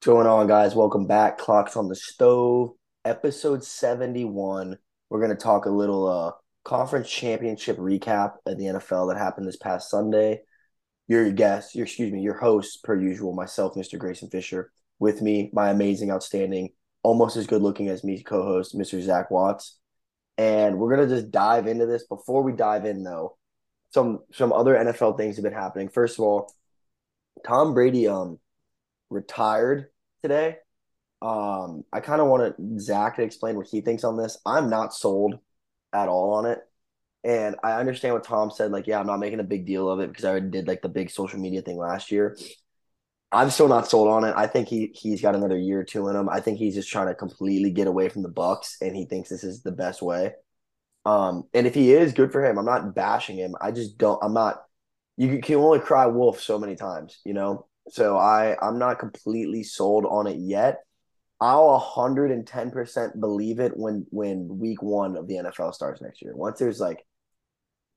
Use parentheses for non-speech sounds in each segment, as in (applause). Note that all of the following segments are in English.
What's going on, guys? Welcome back. Clocks on the stove, episode 71. We're going to talk a little uh conference championship recap of the NFL that happened this past Sunday. Your guest, your excuse me, your host, per usual, myself, Mr. Grayson Fisher. With me, my amazing, outstanding, almost as good looking as me co-host, Mr. Zach Watts. And we're gonna just dive into this. Before we dive in, though, some some other NFL things have been happening. First of all, Tom Brady um retired today. Um, I kind of want to Zach to explain what he thinks on this. I'm not sold at all on it. And I understand what Tom said, like, yeah, I'm not making a big deal of it because I already did like the big social media thing last year. I'm still not sold on it. I think he he's got another year or two in him. I think he's just trying to completely get away from the Bucks, and he thinks this is the best way. Um, and if he is, good for him. I'm not bashing him. I just don't. I'm not. You can only cry wolf so many times, you know. So I I'm not completely sold on it yet. I'll 110% believe it when when week 1 of the NFL starts next year. Once there's like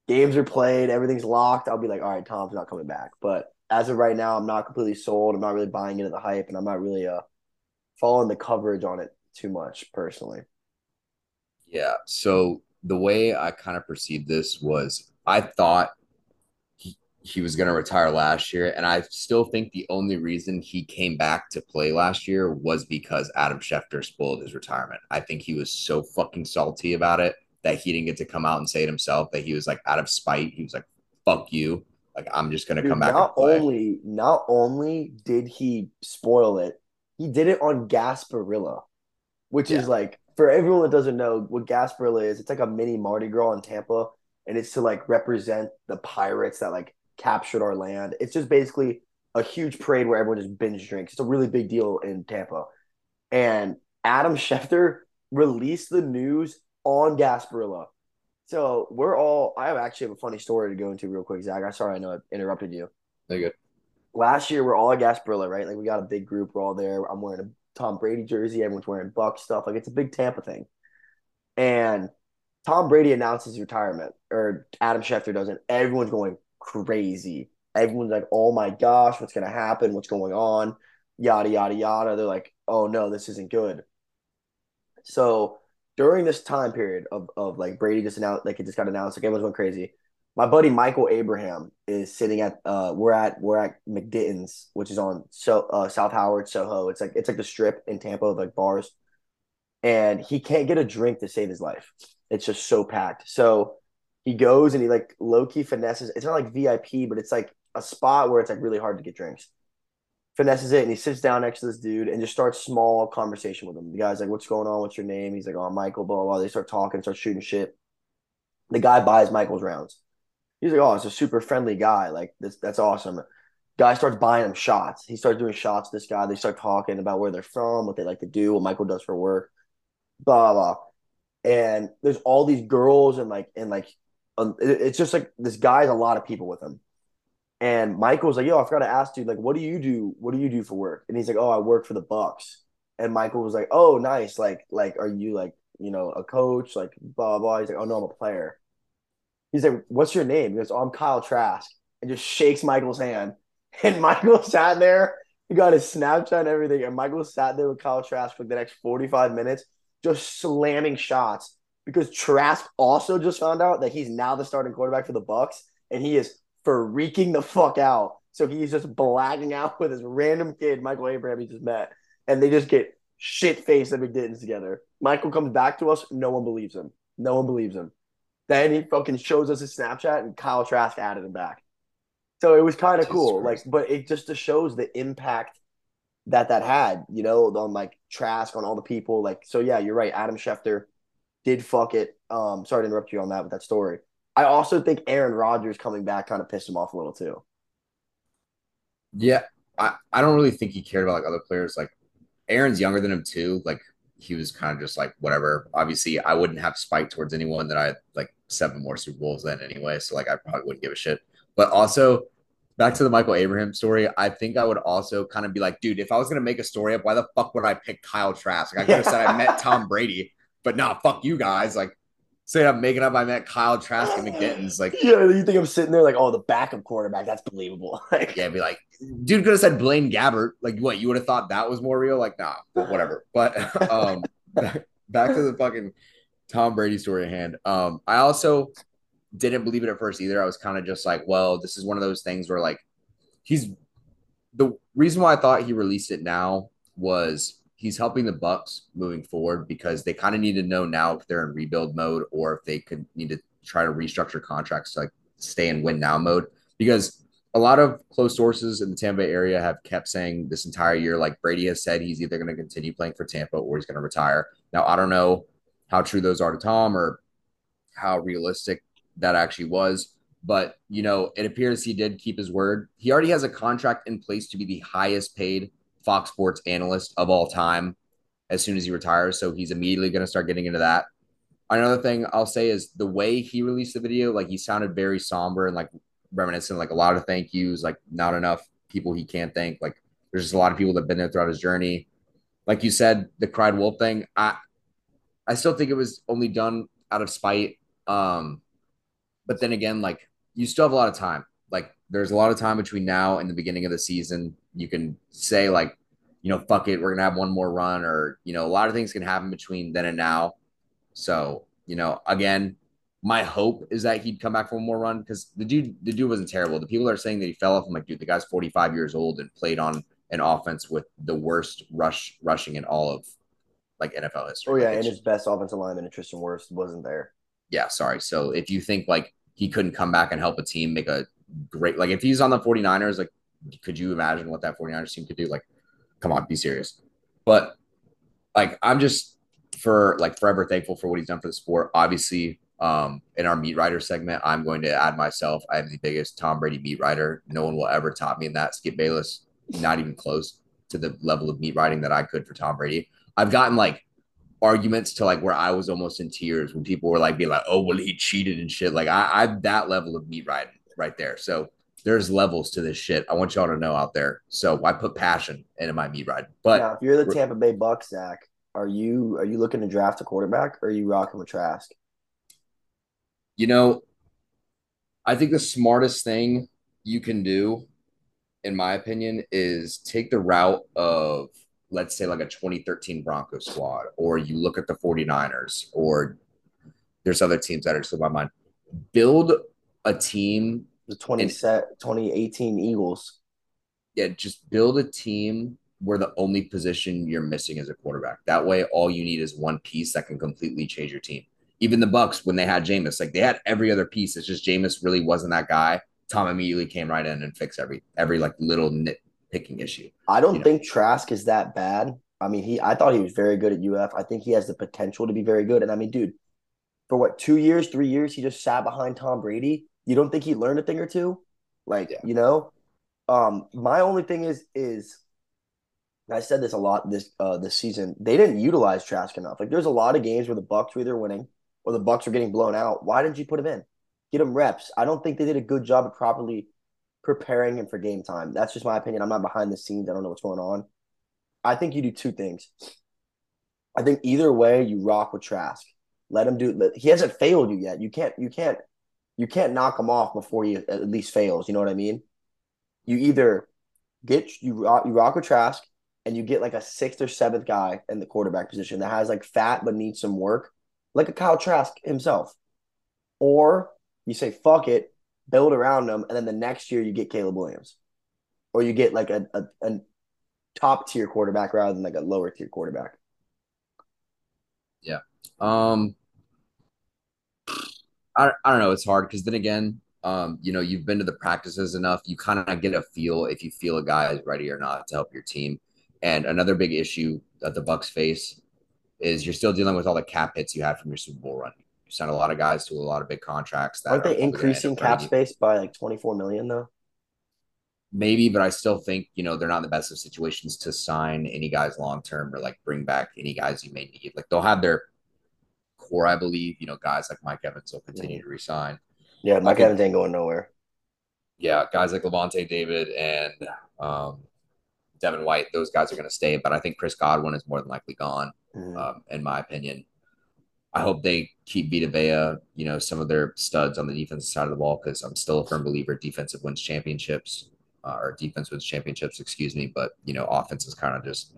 games are played, everything's locked, I'll be like, "All right, Tom's not coming back." But as of right now, I'm not completely sold. I'm not really buying into the hype and I'm not really uh following the coverage on it too much personally. Yeah. So the way I kind of perceived this was I thought he was going to retire last year. And I still think the only reason he came back to play last year was because Adam Schefter spoiled his retirement. I think he was so fucking salty about it that he didn't get to come out and say it himself, that he was like out of spite. He was like, fuck you. Like, I'm just going to come back. Not only, not only did he spoil it, he did it on Gasparilla, which yeah. is like, for everyone that doesn't know what Gasparilla is, it's like a mini Mardi Gras in Tampa. And it's to like represent the pirates that like captured our land. It's just basically a huge parade where everyone just binge drinks. It's a really big deal in Tampa. And Adam (laughs) Schefter released the news on Gasparilla. So we're all. I actually have a funny story to go into real quick, Zach. I'm sorry, I know I interrupted you. Good. Last year, we're all at Gasparilla, right? Like we got a big group. We're all there. I'm wearing a Tom Brady jersey. Everyone's wearing Buck stuff. Like it's a big Tampa thing. And Tom Brady announces retirement, or Adam Schefter doesn't. Everyone's going, crazy. Everyone's like, oh my gosh, what's going to happen? What's going on? Yada, yada, yada. They're like, oh no, this isn't good. So during this time period of, of like Brady just announced, like it just got announced, like everyone's going crazy. My buddy Michael Abraham is sitting at uh we're at we're at MacDinton's, which is on so uh South Howard, Soho. It's like it's like the strip in Tampa of like bars. And he can't get a drink to save his life. It's just so packed. So he goes and he like low key finesses. It's not like VIP, but it's like a spot where it's like really hard to get drinks. Finesses it and he sits down next to this dude and just starts small conversation with him. The guy's like, "What's going on? What's your name?" He's like, "Oh, Michael." Blah blah. They start talking, start shooting shit. The guy buys Michael's rounds. He's like, "Oh, it's a super friendly guy. Like this, that's awesome." Guy starts buying him shots. He starts doing shots. This guy. They start talking about where they're from, what they like to do, what Michael does for work. Blah Blah blah. And there's all these girls and like and like um, it's just like this guy's a lot of people with him. And Michael was like, "Yo, I forgot to ask you, like, what do you do? What do you do for work?" And he's like, "Oh, I work for the Bucks." And Michael was like, "Oh, nice. Like, like, are you like, you know, a coach? Like, blah blah." He's like, "Oh no, I'm a player." He's like, "What's your name?" He goes, "Oh, I'm Kyle Trask," and just shakes Michael's hand. (laughs) And Michael sat there. He got his Snapchat and everything, and Michael sat there with Kyle Trask for the next 45 minutes, just slamming shots because Trask also just found out that he's now the starting quarterback for the Bucks, and he is freaking the fuck out. So he's just blacking (laughs) out with this random kid, Michael Abraham, he just met, and they just get shit faced at MacDinton's together. Michael comes back to us, no one believes him. No one believes him. Then he fucking shows us his Snapchat, and Kyle Trask added him back. So it was kind of cool, Christ. like, but it just shows the impact that that had, you know, on like Trask, on all the people. Like, so yeah, you're right. Adam Schefter did fuck it. Um, sorry to interrupt you on that with that story. I also think Aaron Rodgers coming back kind of pissed him off a little too. Yeah, I, I don't really think he cared about like other players. Like Aaron's younger than him too. Like he was kind of just like whatever. Obviously, I wouldn't have spite towards anyone that I had like seven more Super Bowls than anyway. So like I probably wouldn't give a shit. But also back to the Michael Abraham story, I think I would also kind of be like, dude, if I was gonna make a story up, why the fuck would I pick Kyle Trask? Like, I could have said I met (laughs) Tom Brady but nah, fuck you guys. Like, Say I'm making up. I met Kyle Trask and MacDinton's. Like, yeah, you think I'm sitting there like, oh, the backup quarterback? That's believable. (laughs) like, yeah, be like, dude could have said Blaine Gabbert. Like, what? You would have thought that was more real? Like, nah, whatever. But (laughs) um, back, (laughs) back to the fucking Tom Brady story at hand. Um, I also didn't believe it at first either. I was kind of just like, well, this is one of those things where like he's the reason why I thought he released it now was he's helping the Bucks moving forward because they kind of need to know now if they're in rebuild mode or if they could need to try to restructure contracts to like stay in win now mode because a lot of close sources in the Tampa area have kept saying this entire year, like Brady has said, he's either going to continue playing for Tampa or he's going to retire. Now, I don't know how true those are to Tom or how realistic that actually was. But, you know, it appears he did keep his word. He already has a contract in place to be the highest paid Fox Sports analyst of all time as soon as he retires. So he's immediately going to start getting into that. Another thing I'll say is the way he released the video, like he sounded very somber and like reminiscent, like a lot of thank yous, like not enough people he can't thank. Like there's just a lot of people that have been there throughout his journey. Like you said, the cried wolf thing, I I still think it was only done out of spite. Um, but then again, like you still have a lot of time. Like there's a lot of time between now and the beginning of the season. You can say like, you know, fuck it, we're gonna have one more run, or you know, a lot of things can happen between then and now. So you know, again, my hope is that he'd come back for one more run because the dude, the dude wasn't terrible. The people that are saying that he fell off, I'm like, dude, the guy's 45 years old and played on an offense with the worst rush rushing in all of like NFL history. Oh yeah, like, and his best offensive lineman, Tristan Wirfs, wasn't there. Yeah, sorry. So if you think like he couldn't come back and help a team make a great like if he's on the 49ers, like could you imagine what that 49ers team could do? Like, come on, be serious. But like I'm just for like forever thankful for what he's done for the sport. Obviously, um, in our meat writer segment, I'm going to add myself. I am the biggest Tom Brady meat writer. No one will ever top me in that. Skip Bayless, not even close to the level of meat writing that I could for Tom Brady. I've gotten like arguments to like where I was almost in tears when people were like being like, "Oh, well, he cheated and shit." Like I, I'm that level of meat writing right there. So there's levels to this shit. I want y'all to know out there. So I put passion into my meat writing. But now, if you're the Tampa Bay Bucks, Zach, are you are you looking to draft a quarterback or are you rocking with Trask? You know, I think the smartest thing you can do, in my opinion, is take the route of let's say like a 2013 Broncos squad, or you look at the 49ers, or there's other teams that are still my mind. Build a team. The 20 set 2018 Eagles. Yeah, just build a team where the only position you're missing is a quarterback. That way, all you need is one piece that can completely change your team. Even the Bucks, when they had Jameis, like they had every other piece. It's just Jameis really wasn't that guy. Tom immediately came right in and fixed every every like little nitpicking issue. I don't you know? think Trask is that bad. I mean, he I thought he was very good at UF. I think he has the potential to be very good. And I mean, dude, for what two years, three years, he just sat behind Tom Brady. You don't think he learned a thing or two? Like, yeah. you know? Um, my only thing is is I said this a lot this uh this season. They didn't utilize Trask enough. Like there's a lot of games where the Bucks were either winning or the Bucks were getting blown out. Why didn't you put him in? Get him reps. I don't think they did a good job of properly preparing him for game time. That's just my opinion. I'm not behind the scenes. I don't know what's going on. I think you do two things. I think either way you rock with Trask. Let him do. He hasn't failed you yet. You can't. You can't. You can't knock him off before he at least fails. You know what I mean? You either get you rock, you rock with Trask and you get like a sixth or seventh guy in the quarterback position that has like fat but needs some work, like a Kyle Trask himself, or you say fuck it, build around them, and then the next year you get Caleb Williams, or you get like a, a, a top tier quarterback rather than like a lower tier quarterback. Yeah. Um. I, I don't know. It's hard because then again, um, you know, you've been to the practices enough. You kind of get a feel if you feel a guy is ready or not to help your team. And another big issue that the Bucks face is you're still dealing with all the cap hits you had from your Super Bowl run You signed a lot of guys to a lot of big contracts. That Aren't they increasing cap space by like 24 million though? Maybe, but I still think, you know, they're not in the best of situations to sign any guys long term or like bring back any guys you may need. Like they'll have their core, I believe, you know, guys like Mike Evans will continue mm-hmm. to resign. Yeah, Mike Evans ain't going nowhere. Yeah, guys like Lavonte David and um, Devin White, those guys are going to stay. But I think Chris Godwin is more than likely gone, mm-hmm. um, in my opinion. I hope they keep Vita Vea, you know, some of their studs on the defensive side of the ball because I'm still a firm believer defensive wins championships uh, or defense wins championships, excuse me. But you know, offense is kind of just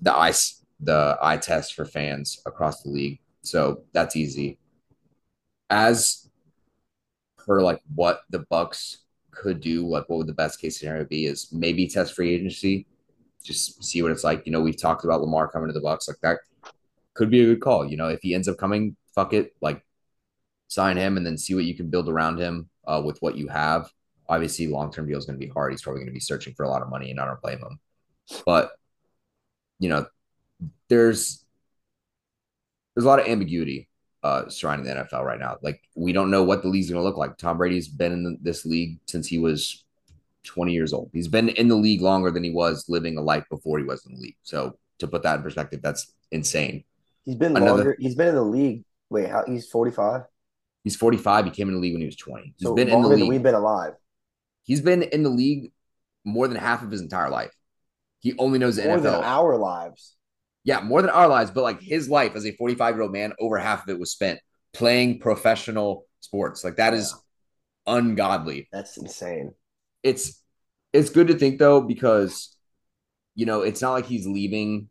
the ice, the eye test for fans across the league. So that's easy. As per like what the Bucks could do, like what would the best case scenario be is maybe test free agency, just see what it's like. You know, we've talked about Lamar coming to the Bucks, like that could be a good call. You know, if he ends up coming, fuck it, like sign him and then see what you can build around him uh, with what you have. Obviously, long term deal is going to be hard. He's probably going to be searching for a lot of money, and I don't blame him. But you know, there's there's a lot of ambiguity uh, surrounding the NFL right now. Like we don't know what the league's going to look like. Tom Brady's been in this league since he was 20 years old. He's been in the league longer than he was living a life before he was in the league. So to put that in perspective, that's insane. He's been Another, longer. He's been in the league. Wait, how? He's 45. He's 45. He came in the league when he was 20. He's so been in the league. we've been alive. He's been in the league more than half of his entire life. He only knows the more NFL. More than our lives. Yeah, more than our lives, but like his life as a 45 year old man, over half of it was spent playing professional sports. Like that yeah. is ungodly. That's insane. It's it's good to think though because you know it's not like he's leaving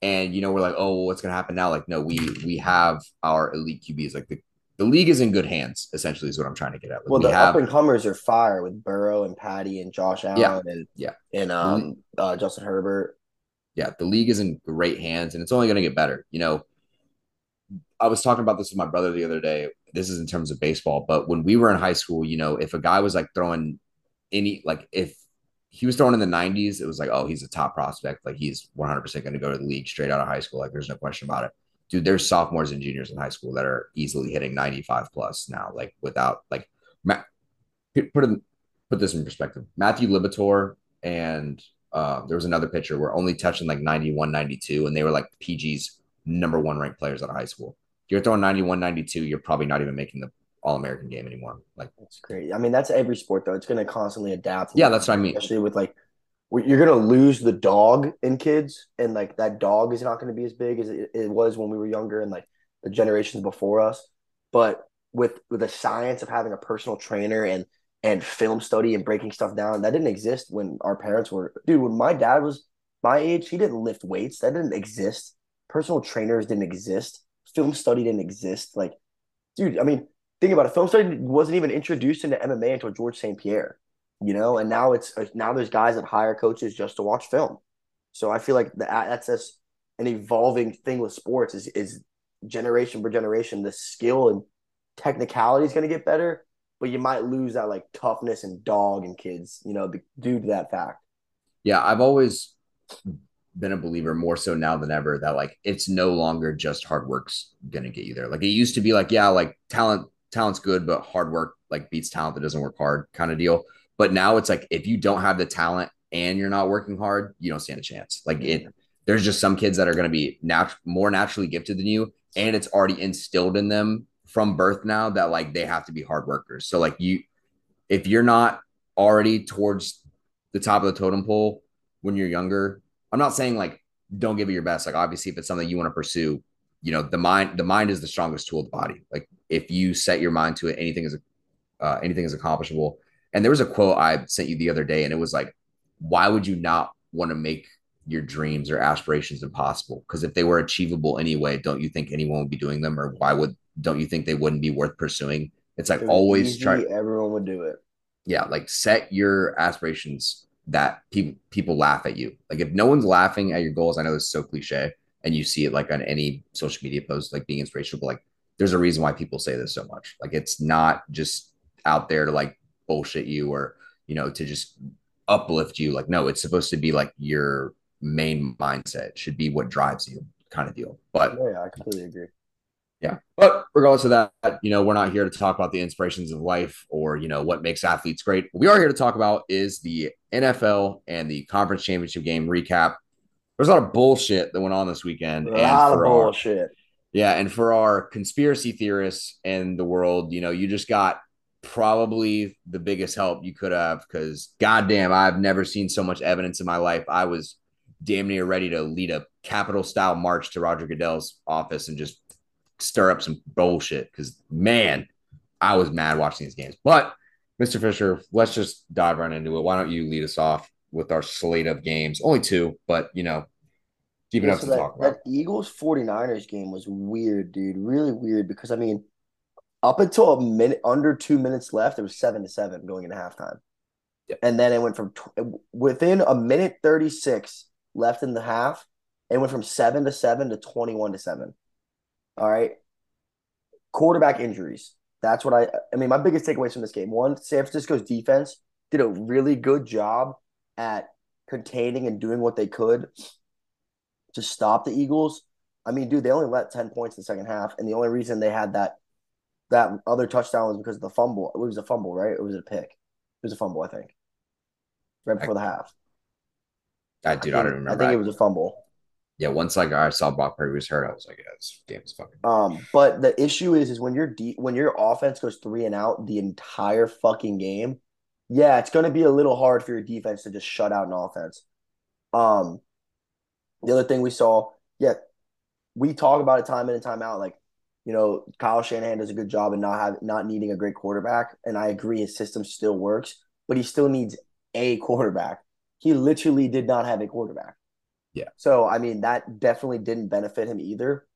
and you know we're like oh what's to happen now like no we we have our elite qbs like the, the league is in good hands essentially is what i'm trying to get at like, well we the have, up and comers are fire with burrow and patty and josh allen yeah, and yeah and um uh, justin herbert yeah the league is in great hands and it's only going to get better you know i was talking about this with my brother the other day this is in terms of baseball but when we were in high school you know if a guy was like throwing any like if he was throwing in the 90s. It was like, oh, he's a top prospect. Like he's 100% going to go to the league straight out of high school. Like there's no question about it. Dude, there's sophomores and juniors in high school that are easily hitting 95 plus now, like without like put put this in perspective. Matthew Liberatore and uh, there was another pitcher were only touching like 91, 92, and they were like PG's number one ranked players out of high school. If you're throwing 91, 92, you're probably not even making the all American game anymore. Like that's great. I mean, that's every sport though. It's going to constantly adapt. Yeah, that's what I mean. Especially with like, you're going to lose the dog in kids, and like that dog is not going to be as big as it, it was when we were younger, and like the generations before us. But with with the science of having a personal trainer and and film study and breaking stuff down, that didn't exist when our parents were. Dude, when my dad was my age, he didn't lift weights. That didn't exist. Personal trainers didn't exist. Film study didn't exist. Like, dude, I mean, think about it. Film study wasn't even introduced into MMA until George St. Pierre, you know, and now it's uh, now there's guys that hire coaches just to watch film. So I feel like that's just an evolving thing with sports is is generation per generation the skill and technicality is going to get better, but you might lose that like toughness and dog and kids, you know, due to that fact. Yeah, I've always been a believer more so now than ever that like it's no longer just hard work's gonna get you there. Like it used to be like, yeah, like talent talent's good, but hard work like beats talent that doesn't work hard kind of deal. But now it's like if you don't have the talent and you're not working hard, you don't stand a chance. Like it, there's just some kids that are going to be nat- more naturally gifted than you, and it's already instilled in them from birth now that like they have to be hard workers. So like you, if you're not already towards the top of the totem pole when you're younger, I'm not saying like don't give it your best. Like obviously, if it's something you want to pursue, you know the mind the mind is the strongest tool of the body. Like if you set your mind to it, anything is uh, anything is accomplishable. And there was a quote I sent you the other day, and it was like, "Why would you not want to make your dreams or aspirations impossible? Because if they were achievable anyway, don't you think anyone would be doing them, or why would don't you think they wouldn't be worth pursuing? It's like always try. Everyone would do it. Yeah, like set your aspirations that people people laugh at you. Like if no one's laughing at your goals, I know this is so cliche, and you see it like on any social media post, like being inspirational, but like there's a reason why people say this so much. Like it's not just out there to like bullshit you or, you know, to just uplift you. Like, no, it's supposed to be like your main mindset it should be what drives you kind of deal. But yeah, I completely agree. Yeah. But regardless of that, you know, we're not here to talk about the inspirations of life or, you know, what makes athletes great. What we are here to talk about is the NFL and the conference championship game recap. There's a lot of bullshit that went on this weekend. A lot of bullshit. Yeah, and for our conspiracy theorists in the world, you know, you just got probably the biggest help you could have because goddamn, I've never seen so much evidence in my life. I was damn near ready to lead a Capitol style march to Roger Goodell's office and just stir up some bullshit because man, I was mad watching these games. But Mr. Fisher, let's just dive right into it. Why don't you lead us off with our slate of games? Only two, but you know, deep enough so to that, talk about. that Eagles 49ers game was weird, dude. Really weird because I mean, up until a minute under two minutes left, it was seven to seven going into halftime. Yep. And then it went from tw- within a minute 36 left in the half, it went from seven to seven to 21 to seven. All right. Quarterback injuries. That's what I I mean, my biggest takeaways from this game. One, San Francisco's defense did a really good job at containing and doing what they could to stop the Eagles. I mean, dude, they only let 10 points in the second half, and the only reason they had that that other touchdown was because of the fumble. It was a fumble, right? It was a pick. It was a fumble, I think. Right before the half. I do not think- remember. I think it was a fumble. Yeah, once like I saw Brock Purdy was hurt, I was like, yeah, this game is fucking. Um, but the issue is, is when your de- when your offense goes three and out the entire fucking game, yeah, it's going to be a little hard for your defense to just shut out an offense. Um, the other thing we saw, yeah, we talk about it time in and time out. Like, you know, Kyle Shanahan does a good job in not have not needing a great quarterback, and I agree his system still works, but he still needs a quarterback. He literally did not have a quarterback. Yeah. So I mean, that definitely didn't benefit him either.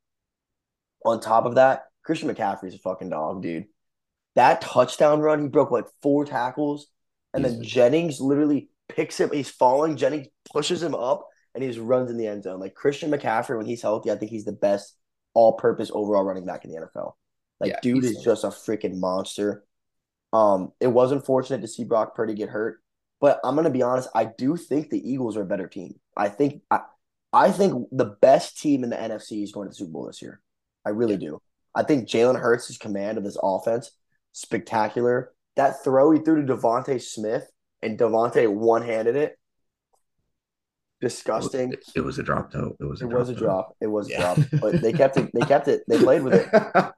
On top of that, Christian McCaffrey's a fucking dog, dude. That touchdown run, he broke like four tackles, and then Jennings literally picks him. He's falling. Jennings pushes him up, and he just runs in the end zone. Like Christian McCaffrey, when he's healthy, I think he's the best all-purpose overall running back in the NFL. Like, Yeah, dude is just a freaking monster. Um, it was unfortunate to see Brock Purdy get hurt, but I'm gonna be honest. I do think the Eagles are a better team. I think I, I think the best team in the NFC is going to the Super Bowl this year. I really do. I think Jalen Hurts' command of this offense spectacular. That throw he threw to DeVonta Smith and DeVonta one handed it. Disgusting. It, it was a drop though. It was. A It was a though. drop. It was Yeah. a drop. But they kept it. They kept it. They played with it. (laughs)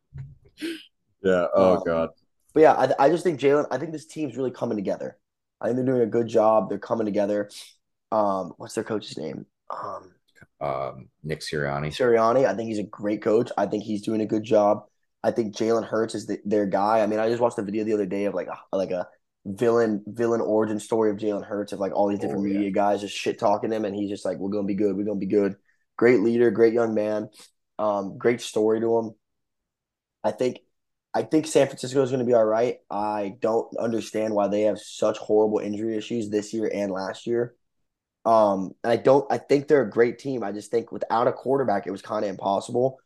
yeah. Oh Um, god. But yeah, I, I just think Jalen. I think this team's really coming together. I think they're doing a good job. They're coming together. Um, what's their coach's name? Um, Um, Nick Sirianni. Sirianni. I think he's a great coach. I think he's doing a good job. I think Jalen Hurts is the, their guy. I mean, I just watched a video the other day of like a like a villain villain origin story of Jalen Hurts of like all these different Oh, yeah. media guys just shit talking him, and he's just like, "We're gonna be good. We're gonna be good." Great leader, great young man. Um, great story to him. I think I think San Francisco is going to be all right. I don't understand why they have such horrible injury issues this year and last year. Um, and I don't. I think they're a great team. I just think without a quarterback, it was kind of impossible.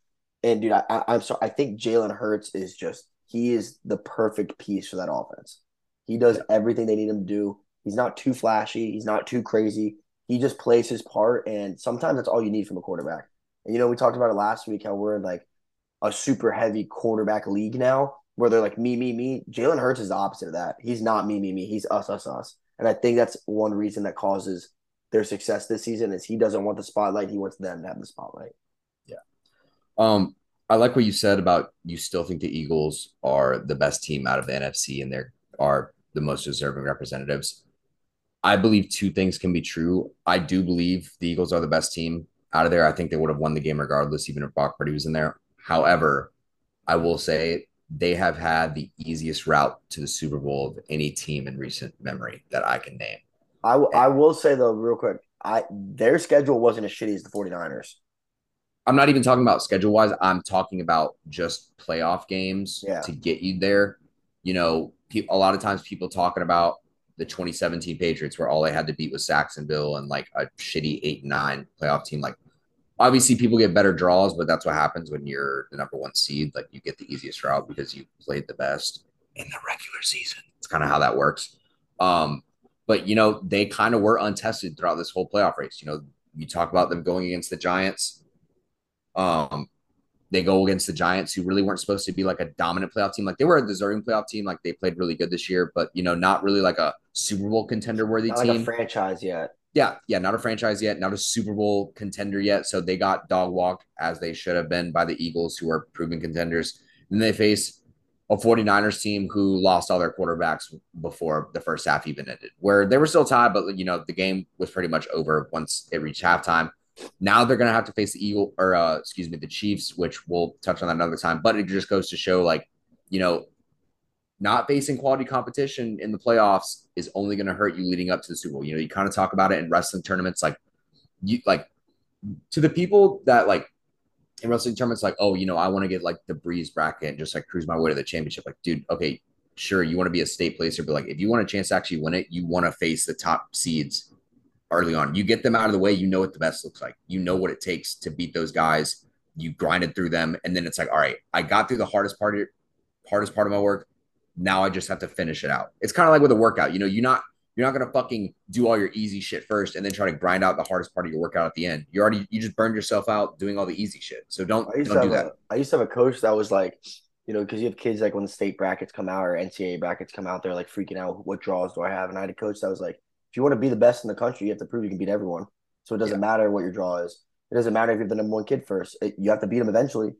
And dude, I, I, I'm sorry. I think Jalen Hurts is just he is the perfect piece for that offense. He does everything they need him to do. He's not too flashy. He's not too crazy. He just plays his part, and sometimes that's all you need from a quarterback. And you know, we talked about it last week how we're in like a super heavy quarterback league now, where they're like me, me, me. Jalen Hurts is the opposite of that. He's not me, me, me. He's us, us, us. And I think that's one reason that causes their success this season is he doesn't want the spotlight. He wants them to have the spotlight. Yeah. Um, I like what you said about you still think the Eagles are the best team out of the NFC and they are the most deserving representatives. I believe two things can be true. I do believe the Eagles are the best team out of there. I think they would have won the game regardless, even if Brock Purdy was in there. However, I will say they have had the easiest route to the Super Bowl of any team in recent memory that I can name. I, w- I will say though, real quick, I their schedule wasn't as shitty as the 49ers. I'm not even talking about schedule wise. I'm talking about just playoff games Yeah. to get you there. You know, a lot of times people talking about the 2017 Patriots where all they had to beat was Jacksonville and like a shitty eight nine playoff team. Like, obviously, people get better draws, but that's what happens when you're the number one seed. Like, you get the easiest route because you played the best in the regular season. It's kind of how that works. Um, but you know, they kind of were untested throughout this whole playoff race. You know, you talk about them going against the Giants. Um, they go against the Giants, who really weren't supposed to be like a dominant playoff team. Like they were a deserving playoff team. Like they played really good this year, but you know, not really like a Super Bowl contender worthy team. like a franchise yet. yeah, yeah, not a franchise yet, not a Super Bowl contender yet. So they got dog walked as they should have been by the Eagles, who are proven contenders. And they face a 49ers team who lost all their quarterbacks before the first half even ended, where they were still tied, but you know, the game was pretty much over once it reached halftime. Now they're gonna have to face the Eagle or uh, excuse me, the Chiefs, which we'll touch on that another time. But it just goes to show, like, you know, not facing quality competition in the playoffs is only going to hurt you leading up to the Super Bowl. You know, you kind of talk about it in wrestling tournaments, like you like to the people that like in wrestling tournaments, like, oh, you know, I want to get like the breeze bracket and just like cruise my way to the championship. Like, dude, okay, sure, you want to be a state placer, but like if you want a chance to actually win it, you want to face the top seeds early on. You get them out of the way, you know what the best looks like. You know what it takes to beat those guys. You grinded through them, and then it's like, all right, I got through the hardest part of hardest part of my work. Now I just have to finish it out. It's kind of like with a workout. You know, you're not you're not gonna fucking do all your easy shit first and then try to grind out the hardest part of your workout at the end. You already you just burned yourself out doing all the easy shit. So don't don't do that. A, I used to have a coach that was like, you know, because you have kids like when the state brackets come out or NCAA brackets come out, they're like freaking out. What draws do I have? And I had a coach that was like, if you want to be the best in the country, you have to prove you can beat everyone. So it doesn't yeah. matter what your draw is. It doesn't matter if you're the number one kid first. It, you have to beat them eventually.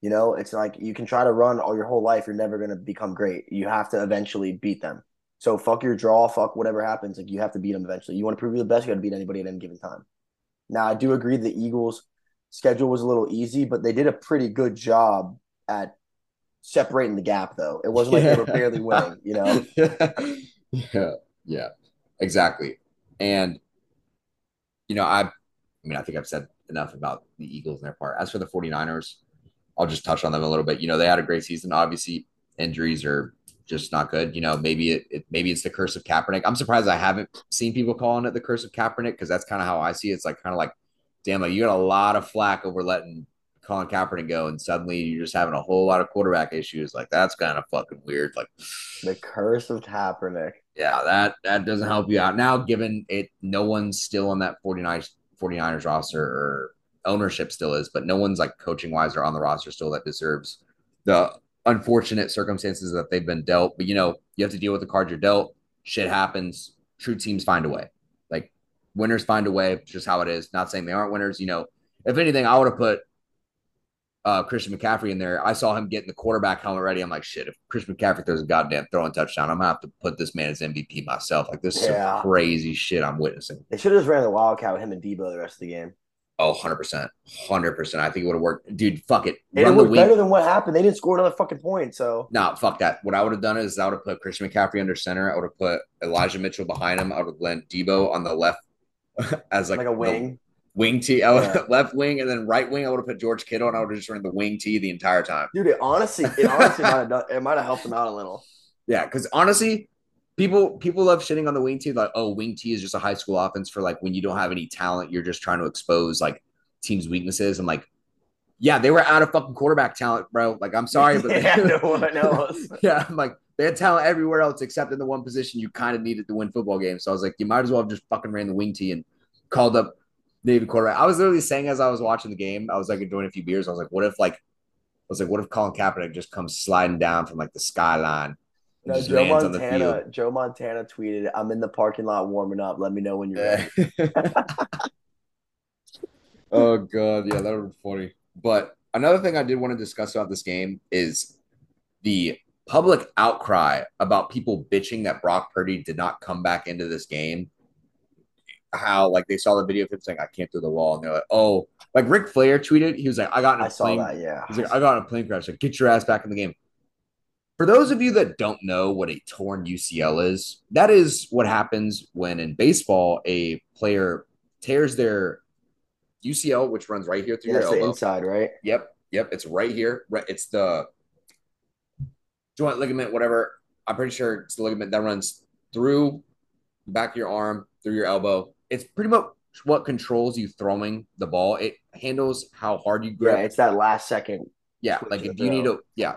You know, it's like you can try to run all your whole life. You're never going to become great. You have to eventually beat them. So fuck your draw, fuck whatever happens. Like you have to beat them eventually. You want to prove you're the best, you got to beat anybody at any given time. Now, I do agree the Eagles' schedule was a little easy, but they did a pretty good job at separating the gap, though. It wasn't like yeah. they were barely (laughs) winning, you know? (laughs) yeah, yeah, exactly. And, you know, I, I mean, I think I've said enough about the Eagles and their part. As for the 49ers, I'll just touch on them a little bit. You know, they had a great season. Obviously, injuries are just not good. You know, maybe it, it, maybe it's the curse of Kaepernick. I'm surprised I haven't seen people calling it the curse of Kaepernick because that's kind of how I see it. It's like kind of like, damn, like you got a lot of flack over letting Colin Kaepernick go, and suddenly you're just having a whole lot of quarterback issues. Like that's kind of fucking weird. Like the curse of Kaepernick. Yeah, that that doesn't help you out now. Given it, no one's still on that 49ers 49ers roster or ownership still is, but no one's like coaching wise or on the roster still that deserves the unfortunate circumstances that they've been dealt. But you know, you have to deal with the cards you're dealt. Shit happens. True teams find a way. Like winners find a way. Just how it is. Not saying they aren't winners. You know, if anything, I would have put uh, Christian McCaffrey in there. I saw him getting the quarterback helmet ready. I'm like, shit, if Christian McCaffrey throws a goddamn throwing touchdown, I'm gonna have to put this man as MVP myself. Like this yeah. is crazy shit I'm witnessing. They should have just ran the wildcat with him and Deebo the rest of the game. Oh, 100%. 100%. I think it would have worked. Dude, fuck it. It would better than what happened. They didn't score another fucking point. So, no, nah, fuck that. What I would have done is I would have put Christian McCaffrey under center. I would have put Elijah Mitchell behind him. I would have lent Deebo on the left (laughs) as like, like a wing. Wing T, I would yeah. (laughs) left wing, and then right wing. I would have put George Kittle, and I would have just run the wing T the entire time. Dude, it honestly, it honestly (laughs) might have done, it might have helped them out a little. Yeah, because honestly, people people love shitting on the wing T, like, oh, wing T is just a high school offense for like when you don't have any talent, you're just trying to expose like team's weaknesses. I'm like, yeah, they were out of fucking quarterback talent, bro. Like, I'm sorry, but (laughs) yeah, no one else. (laughs) yeah, I'm like, they had talent everywhere else except in the one position you kind of needed to win football games. So I was like, you might as well have just fucking ran the wing T and called up David quarterback. I was literally saying as I was watching the game, I was like enjoying a few beers. I was like, what if like, I was like, what if Colin Kaepernick just comes sliding down from like the skyline? No, Joe Montana. Joe Montana tweeted, "I'm in the parking lot warming up. Let me know when you're ready." (laughs) oh god, yeah, that would be funny. But another thing I did want to discuss about this game is the public outcry about people bitching that Brock Purdy did not come back into this game. How like they saw the video of him saying I can't throw the wall, and they're like, oh, like Ric Flair tweeted, he was like, I got in a I plane. That, yeah. He's like, I got in a plane crash. Like, get your ass back in the game. For those of you that don't know what a torn UCL is, that is what happens when in baseball a player tears their UCL, which runs right here through yeah, your elbow. inside, right? Yep, yep. It's right here. Right, it's the joint ligament, whatever. I'm pretty sure it's the ligament that runs through the back of your arm, through your elbow. It's pretty much what controls you throwing the ball. It handles how hard you grip. Yeah, it's that last second. Yeah, like if you need to, yeah.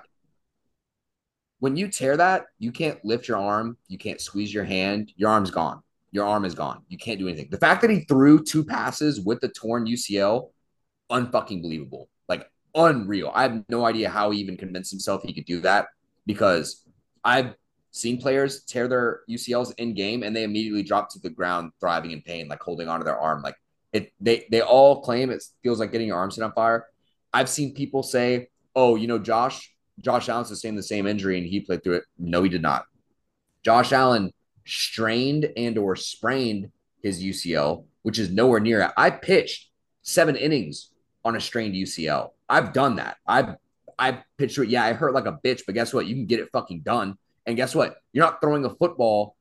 When you tear that, you can't lift your arm, you can't squeeze your hand, your arm's gone your arm is gone. You can't do anything. The fact that he threw two passes with the torn UCL, unfucking believable. Like unreal. I have no idea how he even convinced himself he could do that because I've seen players tear their UCLs in game and they immediately drop to the ground thriving in pain, like holding onto their arm. Like it they they all claim it feels like getting your arm set on fire. I've seen people say, Oh, you know, Josh, Josh Allen sustained the same injury and he played through it. No, he did not. Josh Allen strained and or sprained his UCL, which is nowhere near it. I pitched seven innings on a strained UCL. I've done that. I've I pitched it. Yeah, I hurt like a bitch, but guess what? You can get it fucking done. And guess what? You're not throwing a football.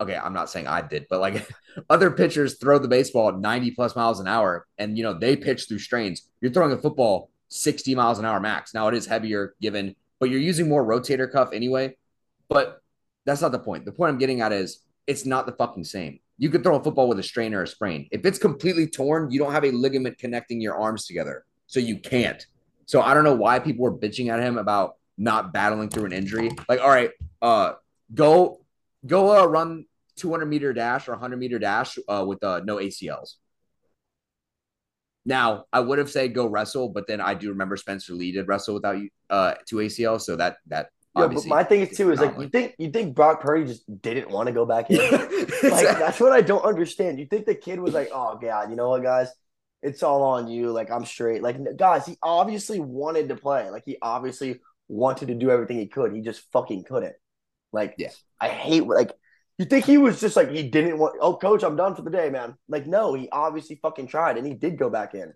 Okay, I'm not saying I did, but like (laughs) other pitchers throw the baseball at 90 plus miles an hour, and you know they pitch through strains. You're throwing a football 60 miles an hour max. Now it is heavier given, but you're using more rotator cuff anyway. But that's not the point. The point I'm getting at is it's not the fucking same. You could throw a football with a strain or a sprain. If it's completely torn, you don't have a ligament connecting your arms together. So you can't. So I don't know why people were bitching at him about not battling through an injury. Like, all right, uh, go go uh, run 200 meter dash or 100 meter dash uh, with uh, no ACLs. Now, I would have said go wrestle, but then I do remember Spencer Lee did wrestle without you uh, two ACL, so that that yeah, but my thing is too is like you think you think Brock Purdy just didn't want to go back in. (laughs) like that's what I don't understand. You think the kid was like, oh god, you know what, guys, it's all on you. Like I'm straight. Like guys, he obviously wanted to play. Like he obviously wanted to do everything he could. He just fucking couldn't. Like yeah, I hate like you think he was just like he didn't want. Oh, coach, I'm done for the day, man. Like no, he obviously fucking tried and he did go back in.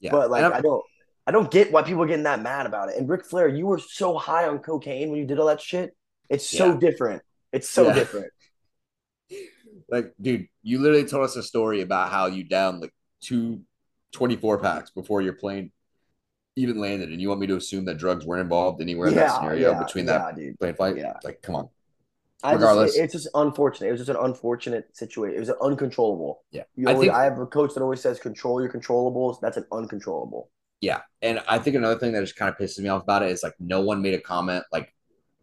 Yeah, but like I don't. I don't get why people are getting that mad about it. And Ric Flair, you were so high on cocaine when you did all that shit. It's so yeah. different. It's so yeah. different. (laughs) Like, dude, you literally told us a story about how you down like two 24 packs before your plane even landed, and you want me to assume that drugs weren't involved anywhere in yeah, that scenario between that plane flight? Yeah. Like, come on. I Regardless, just, it's just unfortunate. It was just an unfortunate situation. It was an uncontrollable. Yeah, always, I, think, I have a coach that always says control your controllables. That's an uncontrollable. Yeah. And I think another thing that just kind of pisses me off about it is like no one made a comment, like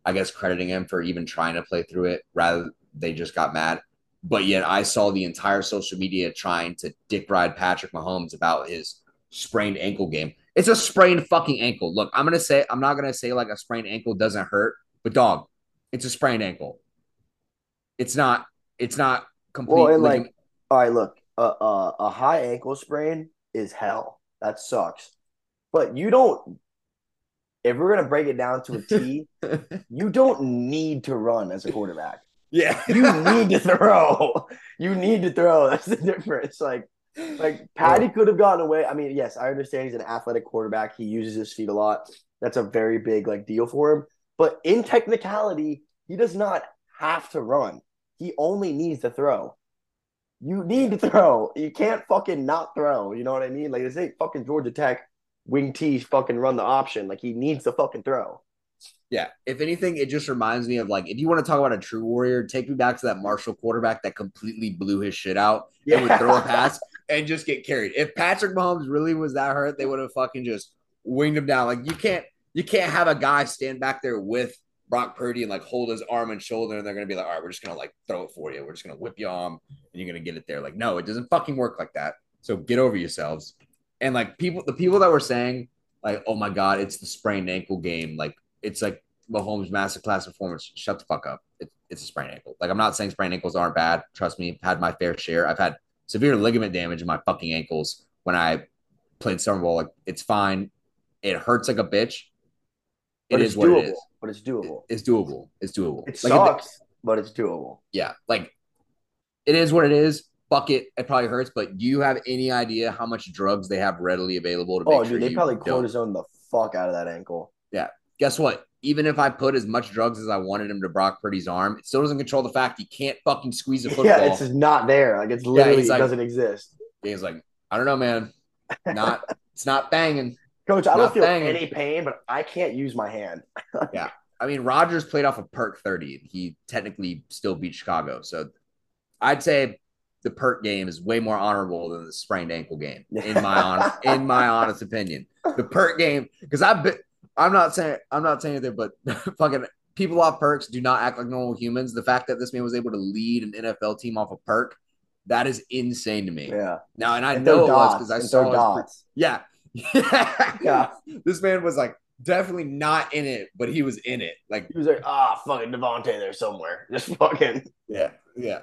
I guess crediting him for even trying to play through it. Rather, they just got mad. But yet I saw the entire social media trying to dick ride Patrick Mahomes about his sprained ankle game. It's a sprained fucking ankle. Look, I'm gonna say I'm not gonna say like a sprained ankle doesn't hurt, but dog, it's a sprained ankle. It's not. It's not complete. Well, and like, all right, look, uh, uh, a high ankle sprain is hell. That sucks. But you don't. If we're gonna break it down to a T, (laughs) you don't need to run as a quarterback. Yeah, you need to throw. You need to throw. That's the difference. Like, like Patty yeah. could have gotten away. I mean, yes, I understand he's an athletic quarterback. He uses his feet a lot. That's a very big like deal for him. But in technicality, he does not have to run. He only needs to throw. You need to throw. You can't fucking not throw. You know what I mean? Like this ain't fucking Georgia Tech wing T fucking run the option. Like he needs to fucking throw. Yeah. If anything, it just reminds me of like if you want to talk about a true warrior, take me back to that Marshall quarterback that completely blew his shit out yeah. and would throw a pass (laughs) and just get carried. If Patrick Mahomes really was that hurt, they would have fucking just winged him down. Like you can't you can't have a guy stand back there with Brock Purdy and like hold his arm and shoulder, and they're gonna be like, all right, we're just gonna like throw it for you. We're just gonna whip you arm and you're gonna get it there. Like, no, it doesn't fucking work like that. So get over yourselves. And like people, the people that were saying like, oh my God, it's the sprained ankle game. Like it's like Mahomes masterclass performance. Shut the fuck up. It, it's a sprained ankle. Like I'm not saying sprained ankles aren't bad. Trust me, I've had my fair share. I've had severe ligament damage in my fucking ankles when I played summer ball. Like it's fine. It hurts like a bitch. It is what doable, it is. But it's doable. It, it's doable. It's doable. It like sucks, it, but it's doable. Yeah, like it is what it is bucket, it probably hurts. But do you have any idea how much drugs they have readily available to oh, make oh, dude, sure they probably cortisone the fuck out of that ankle. Yeah. Guess what? Even if I put as much drugs as I wanted him to Brock Purdy's arm, it still doesn't control the fact he can't fucking squeeze a (laughs) football. yeah, it's just not there. Like it's literally yeah, like, doesn't exist. He's like, I don't know, man. Not (laughs) it's not banging. Coach, I don't feel banging. any pain, but I can't use my hand. (laughs) yeah. I mean, Rodgers played off a of perk 30. He technically still beat Chicago. So I'd say the perk game is way more honorable than the sprained ankle game, in my (laughs) honest, in my honest opinion. The perk game, because I've been, I'm not saying I'm not saying anything, but (laughs) fucking people off perks do not act like normal humans. The fact that this man was able to lead an NFL team off a perk, that is insane to me. Yeah. Now, and I and know it was because I saw dots. Pre- yeah. (laughs) yeah. This man was like definitely not in it, but he was in it. Like he was like, ah, fucking Davante there somewhere, (laughs) just fucking. Yeah, yeah.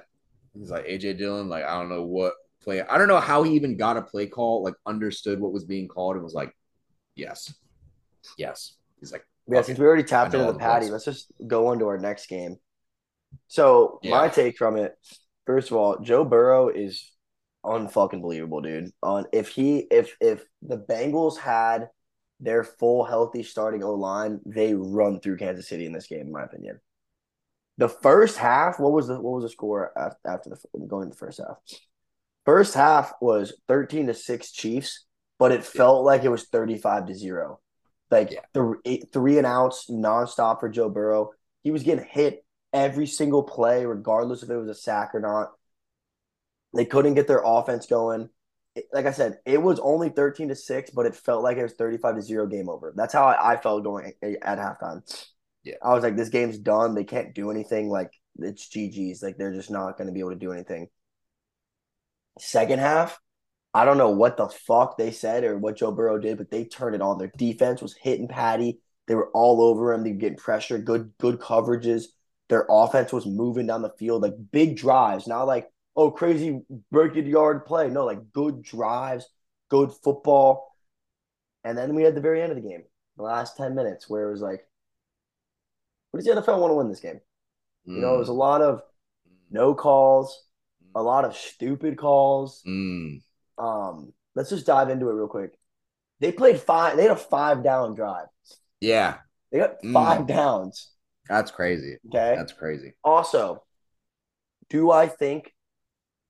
He's like AJ Dillon. Like I don't know what play. I don't know how he even got a play call. Like understood what was being called and was like, yes, yes. He's like, yeah. Since we already tapped into the, the patty, let's just go on to our next game. So yeah. my take from it, first of all, Joe Burrow is unfucking believable, dude. On if he if if the Bengals had their full healthy starting O line, they run through Kansas City in this game, in my opinion. The first half, what was the what was the score after the going the first half? First half was thirteen to six Chiefs, but it felt like it was thirty five to zero. Like yeah. three, three and outs nonstop for Joe Burrow. He was getting hit every single play, regardless if it was a sack or not. They couldn't get their offense going. Like I said, it was only 13 to 6, but it felt like it was 35 to 0 game over. That's how I, I felt going at halftime. Yeah. I was like, this game's done. They can't do anything. Like, it's GG's. Like, they're just not going to be able to do anything. Second half, I don't know what the fuck they said or what Joe Burrow did, but they turned it on. Their defense was hitting Patty. They were all over him. They were getting pressure, good, good coverages. Their offense was moving down the field, like big drives, not like oh, crazy break yard play. No, like good drives, good football. And then we had the very end of the game, the last 10 minutes, where it was like, what does the NFL want to win this game? Mm. You know, it was a lot of no calls, a lot of stupid calls. Mm. Um, let's just dive into it real quick. They played five, they had a five down drive. Yeah. They got five mm. downs. That's crazy. Okay. That's crazy. Also, do I think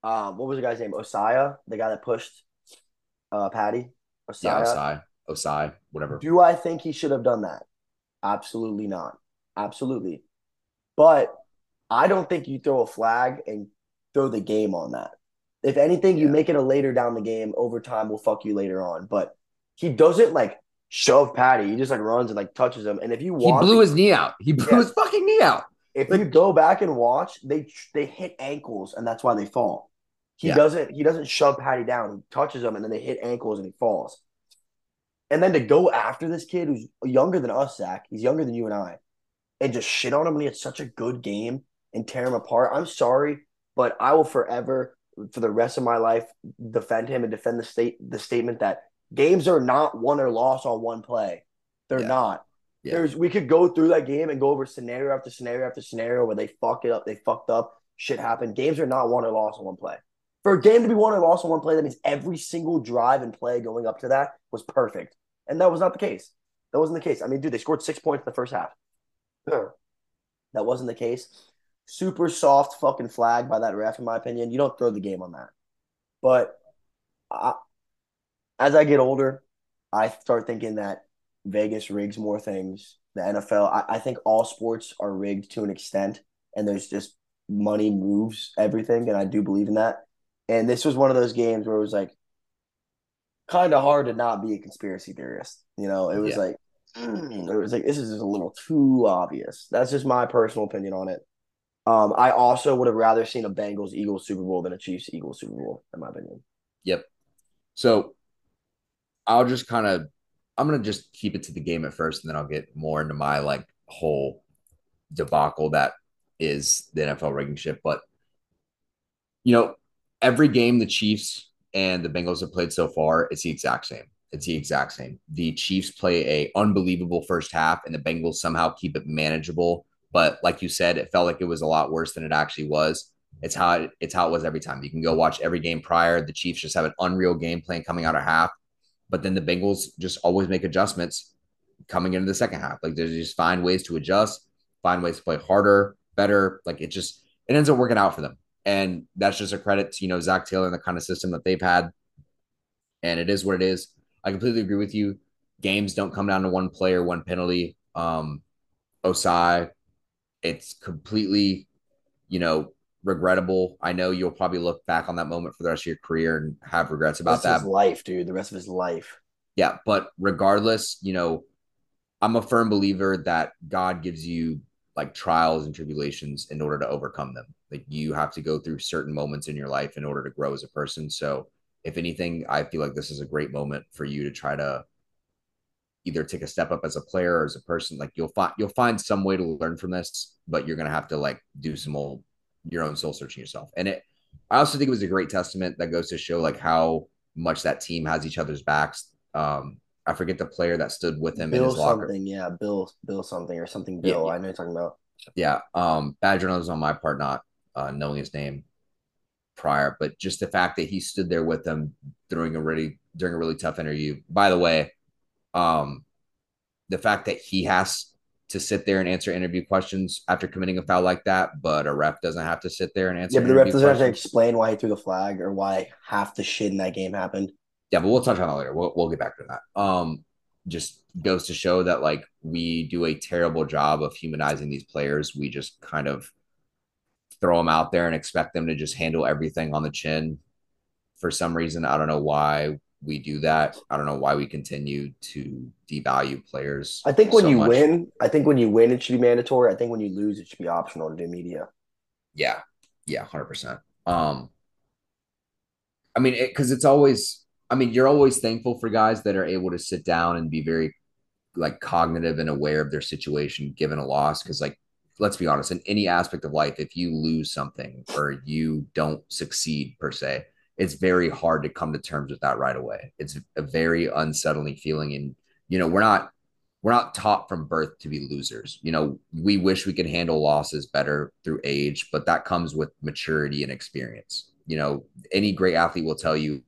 um, what was the guy's name? Ossai, the guy that pushed uh, Patty. Ossai. Yeah, whatever. Do I think he should have done that? Absolutely not. Absolutely. But I don't think you throw a flag and throw the game on that. If anything, you make it a later down the game. Overtime will fuck you later on. But he doesn't like shove Patty. He just like runs and like touches him. And if you he blew his knee out. He blew yeah. his fucking knee out. If like, you go back and watch, they they hit ankles and that's why they fall. He yeah. doesn't he doesn't shove Patty down. He touches him and then they hit ankles and he falls. And then to go after this kid who's younger than us, Zach, he's younger than you and I, and just shit on him when he had such a good game and tear him apart. I'm sorry, but I will forever, for the rest of my life, defend him and defend the state the statement that games are not won or lost on one play. They're yeah. not. Yeah. There's we could go through that game and go over scenario after scenario after scenario where they fuck it up, they fucked up, shit happened. Games are not won or lost on one play for a game to be won or lost on one play, that means every single drive and play going up to that was perfect. And that was not the case. That wasn't the case. I mean, dude, they scored six points in the first half. that wasn't the case. Super soft fucking flag by that ref, in my opinion. You don't throw the game on that. But I, as I get older, I start thinking that Vegas rigs more things. The NFL, I, I think all sports are rigged to an extent, and there's just money moves everything, and I do believe in that. And this was one of those games where it was like kind of hard to not be a conspiracy theorist. You know, it was yeah. like mm, it was like this is just a little too obvious. That's just my personal opinion on it. Um, I also would have rather seen a Bengals Eagles Super Bowl than a Chiefs Eagles Super Bowl, in my opinion. Yep. So I'll just kind of I'm gonna just keep it to the game at first, and then I'll get more into my like whole debacle that is the NFL rigging ship. But you know, every game the Chiefs and the Bengals have played so far, it's the exact same. It's the exact same. The Chiefs play a unbelievable first half, and the Bengals somehow keep it manageable. But like you said, it felt like it was a lot worse than it actually was. It's how it, it's how it was every time. You can go watch every game prior. The Chiefs just have an unreal game plan coming out of half, but then the Bengals just always make adjustments coming into the second half. Like they just find ways to adjust, find ways to play harder, better. Like it just it ends up working out for them. And that's just a credit to, you know, Zac Taylor and the kind of system that they've had. And it is what it is. I completely agree with you. Games don't come down to one player, one penalty. Um, Ossai, it's completely, you know, regrettable. I know you'll probably look back on that moment for the rest of your career and have regrets about that. life, dude. The rest of his life. Yeah, but regardless, you know, I'm a firm believer that God gives you like trials and tribulations in order to overcome them. Like you have to go through certain moments in your life in order to grow as a person. So, if anything, I feel like this is a great moment for you to try to either take a step up as a player or as a person. Like you'll find you'll find some way to learn from this, but you're gonna have to like do some old your own soul searching yourself. And it I also think it was a great testament that goes to show like how much that team has each other's backs. Um, I forget the player that stood with him Bill in his locker. Something, yeah, Bill, Bill something or something. Bill, yeah, I know you're talking about. Yeah, um, bad journalism on my part, not uh, knowing his name. prior, but just the fact that he stood there with them during a really during a really tough interview. By the way, um, the fact that he has to sit there and answer interview questions after committing a foul like that, but a ref doesn't have to sit there and answer. Yeah, but the ref doesn't questions. have to explain why he threw the flag or why half the shit in that game happened. Yeah, but we'll touch on that later. We'll, we'll get back to that. Um, just goes to show that like we do a terrible job of humanizing these players. We just kind of throw them out there and expect them to just handle everything on the chin. For some reason, I don't know why we do that. I don't know why we continue to devalue players. I think when so you much. win, I think when you win, it should be mandatory. I think when you lose, it should be optional to do media. Yeah, yeah, hundred percent. Um, I mean, because it, it's always. I mean, you're always thankful for guys that are able to sit down and be very like cognitive and aware of their situation given a loss. Because like, let's be honest, in any aspect of life, if you lose something or you don't succeed per se, it's very hard to come to terms with that right away. It's a very unsettling feeling. And, you know, we're not, we're not taught from birth to be losers. You know, we wish we could handle losses better through age, but that comes with maturity and experience. You know, any great athlete will tell you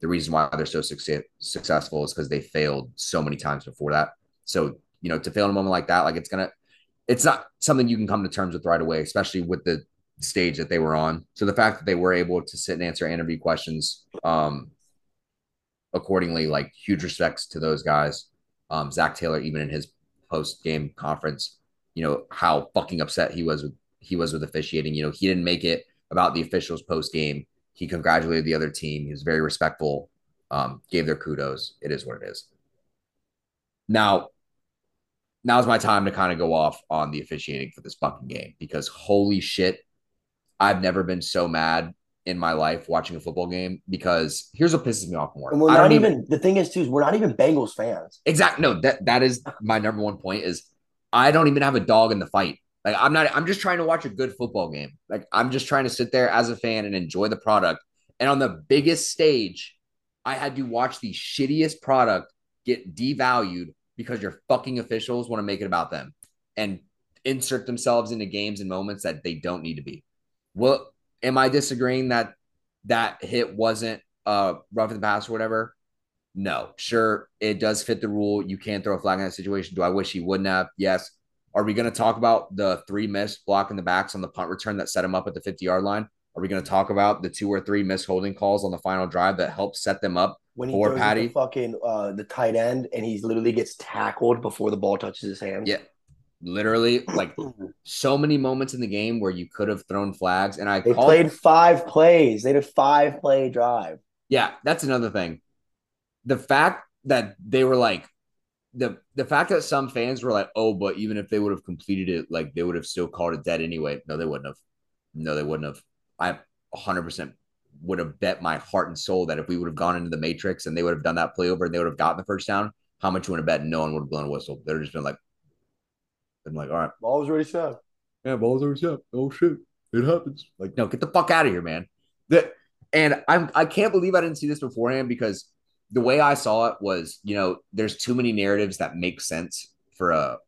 the reason why they're so success, successful is because they failed so many times before that. So, you know, to fail in a moment like that, like it's going to, it's not something you can come to terms with right away, especially with the stage that they were on. So the fact that they were able to sit and answer interview questions um, accordingly, like huge respects to those guys. Um, Zac Taylor, even in his post game conference, you know how fucking upset he was with he was with officiating. You know he didn't make it about the officials post game. He congratulated the other team. He was very respectful. Um, gave their kudos. It is what it is. Now, now's my time to kind of go off on the officiating for this fucking game because holy shit, I've never been so mad in my life watching a football game because here's what pisses me off more. And we're not even, even, the thing is too is we're not even Bengals fans. Exactly. No, that that is (laughs) my number one point is I don't even have a dog in the fight. Like I'm not I'm just trying to watch a good football game. Like I'm just trying to sit there as a fan and enjoy the product. And on the biggest stage, I had to watch the shittiest product get devalued because your fucking officials want to make it about them and insert themselves into games and moments that they don't need to be. Well, am I disagreeing that that hit wasn't uh rough in the pass or whatever? No, sure, it does fit the rule. You can't throw a flag in that situation. Do I wish he wouldn't have? Yes. Are we going to talk about the three missed blocking the backs on the punt return that set him up at the 50 yard line? Are we going to talk about the two or three missed holding calls on the final drive that helped set them up when he for Patty? The fucking uh, the tight end and he literally gets tackled before the ball touches his hand. Yeah, literally like (clears throat) so many moments in the game where you could have thrown flags and I they called, played five plays. They did a five play drive. Yeah, that's another thing. The fact that they were like the the fact that some fans were like, oh, but even if they would have completed it, like they would have still called it dead anyway. No, they wouldn't have. No, they wouldn't have. I 100 percent would have bet my heart and soul that if we would have gone into the matrix and they would have done that play over and they would have gotten the first down, how much you would have bet no one would have blown a whistle. They'd have just been like, I'm like, all right. Ball was already set. Yeah, ball was already set. Oh shit. It happens. Like, no, get the fuck out of here, man. That and I'm I can't believe I didn't see this beforehand because the way I saw it was, you know, there's too many narratives that make sense for a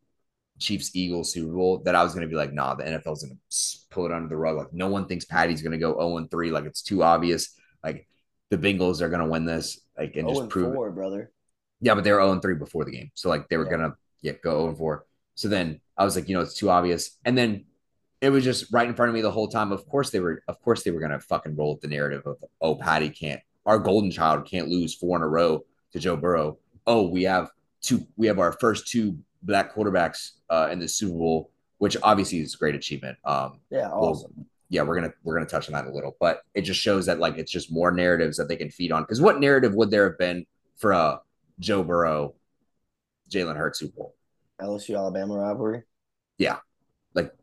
Chiefs Eagles Super Bowl that I was going to be like, nah, the NFL's going to pull it under the rug. Like, no one thinks Patty's going to go 0 3. Like, it's too obvious. Like, the Bengals are going to win this. Like, and just prove 4, it. brother. Yeah, but they were 0 3 before the game. So, like, they were yeah. going to yeah, go 0 4. So then I was like, you know, it's too obvious. And then it was just right in front of me the whole time. Of course they were, of course they were gonna fucking roll with the narrative of oh, Patty can't our golden child can't lose four in a row to Joe Burrow. Oh, we have two we have our first two black quarterbacks uh, in the Super Bowl, which obviously is a great achievement. Um yeah, awesome. We'll, yeah, we're gonna we're gonna touch on that a little, but it just shows that like it's just more narratives that they can feed on. Because what narrative would there have been for a Joe Burrow, Jalen Hurts Super Bowl? LSU Alabama rivalry. Yeah, like,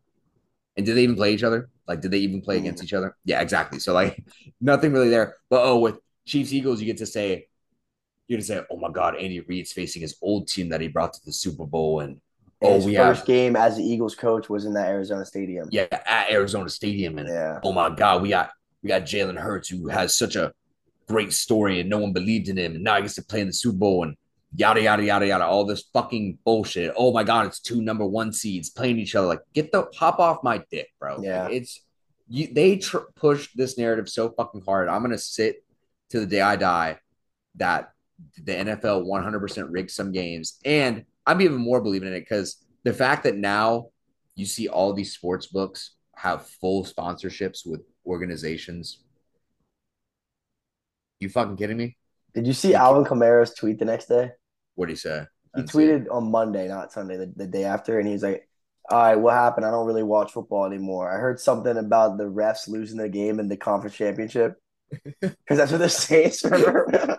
and did they even play each other? Like, did they even play mm. against each other? Yeah, exactly. So like, (laughs) nothing really there. But oh, with Chiefs Eagles, you get to say, you get to say, oh my God, Andy Reid's facing his old team that he brought to the Super Bowl, and oh, his we first have, game as the Eagles coach was in that Arizona Stadium. Yeah, at Arizona Stadium, and yeah. oh my God, we got we got Jalen Hurts who has such a great story, and no one believed in him, and now he gets to play in the Super Bowl, and yada yada yada yada all this fucking bullshit oh my god it's two number one seeds playing each other like get the hop off my dick bro yeah like, it's you they tr- push this narrative so fucking hard. I'm gonna sit to the day I die that the NFL 100% rigged some games, and I'm even more believing in it because the fact that now you see all these sports books have full sponsorships with organizations. You fucking kidding me? Did you see Alvin Kamara's tweet the next day? What did he say? He tweeted on Monday, not Sunday, the, the day after, and he's like, all right, what happened? I don't really watch football anymore. I heard something about the refs losing the game in the conference championship because that's what the Saints remember.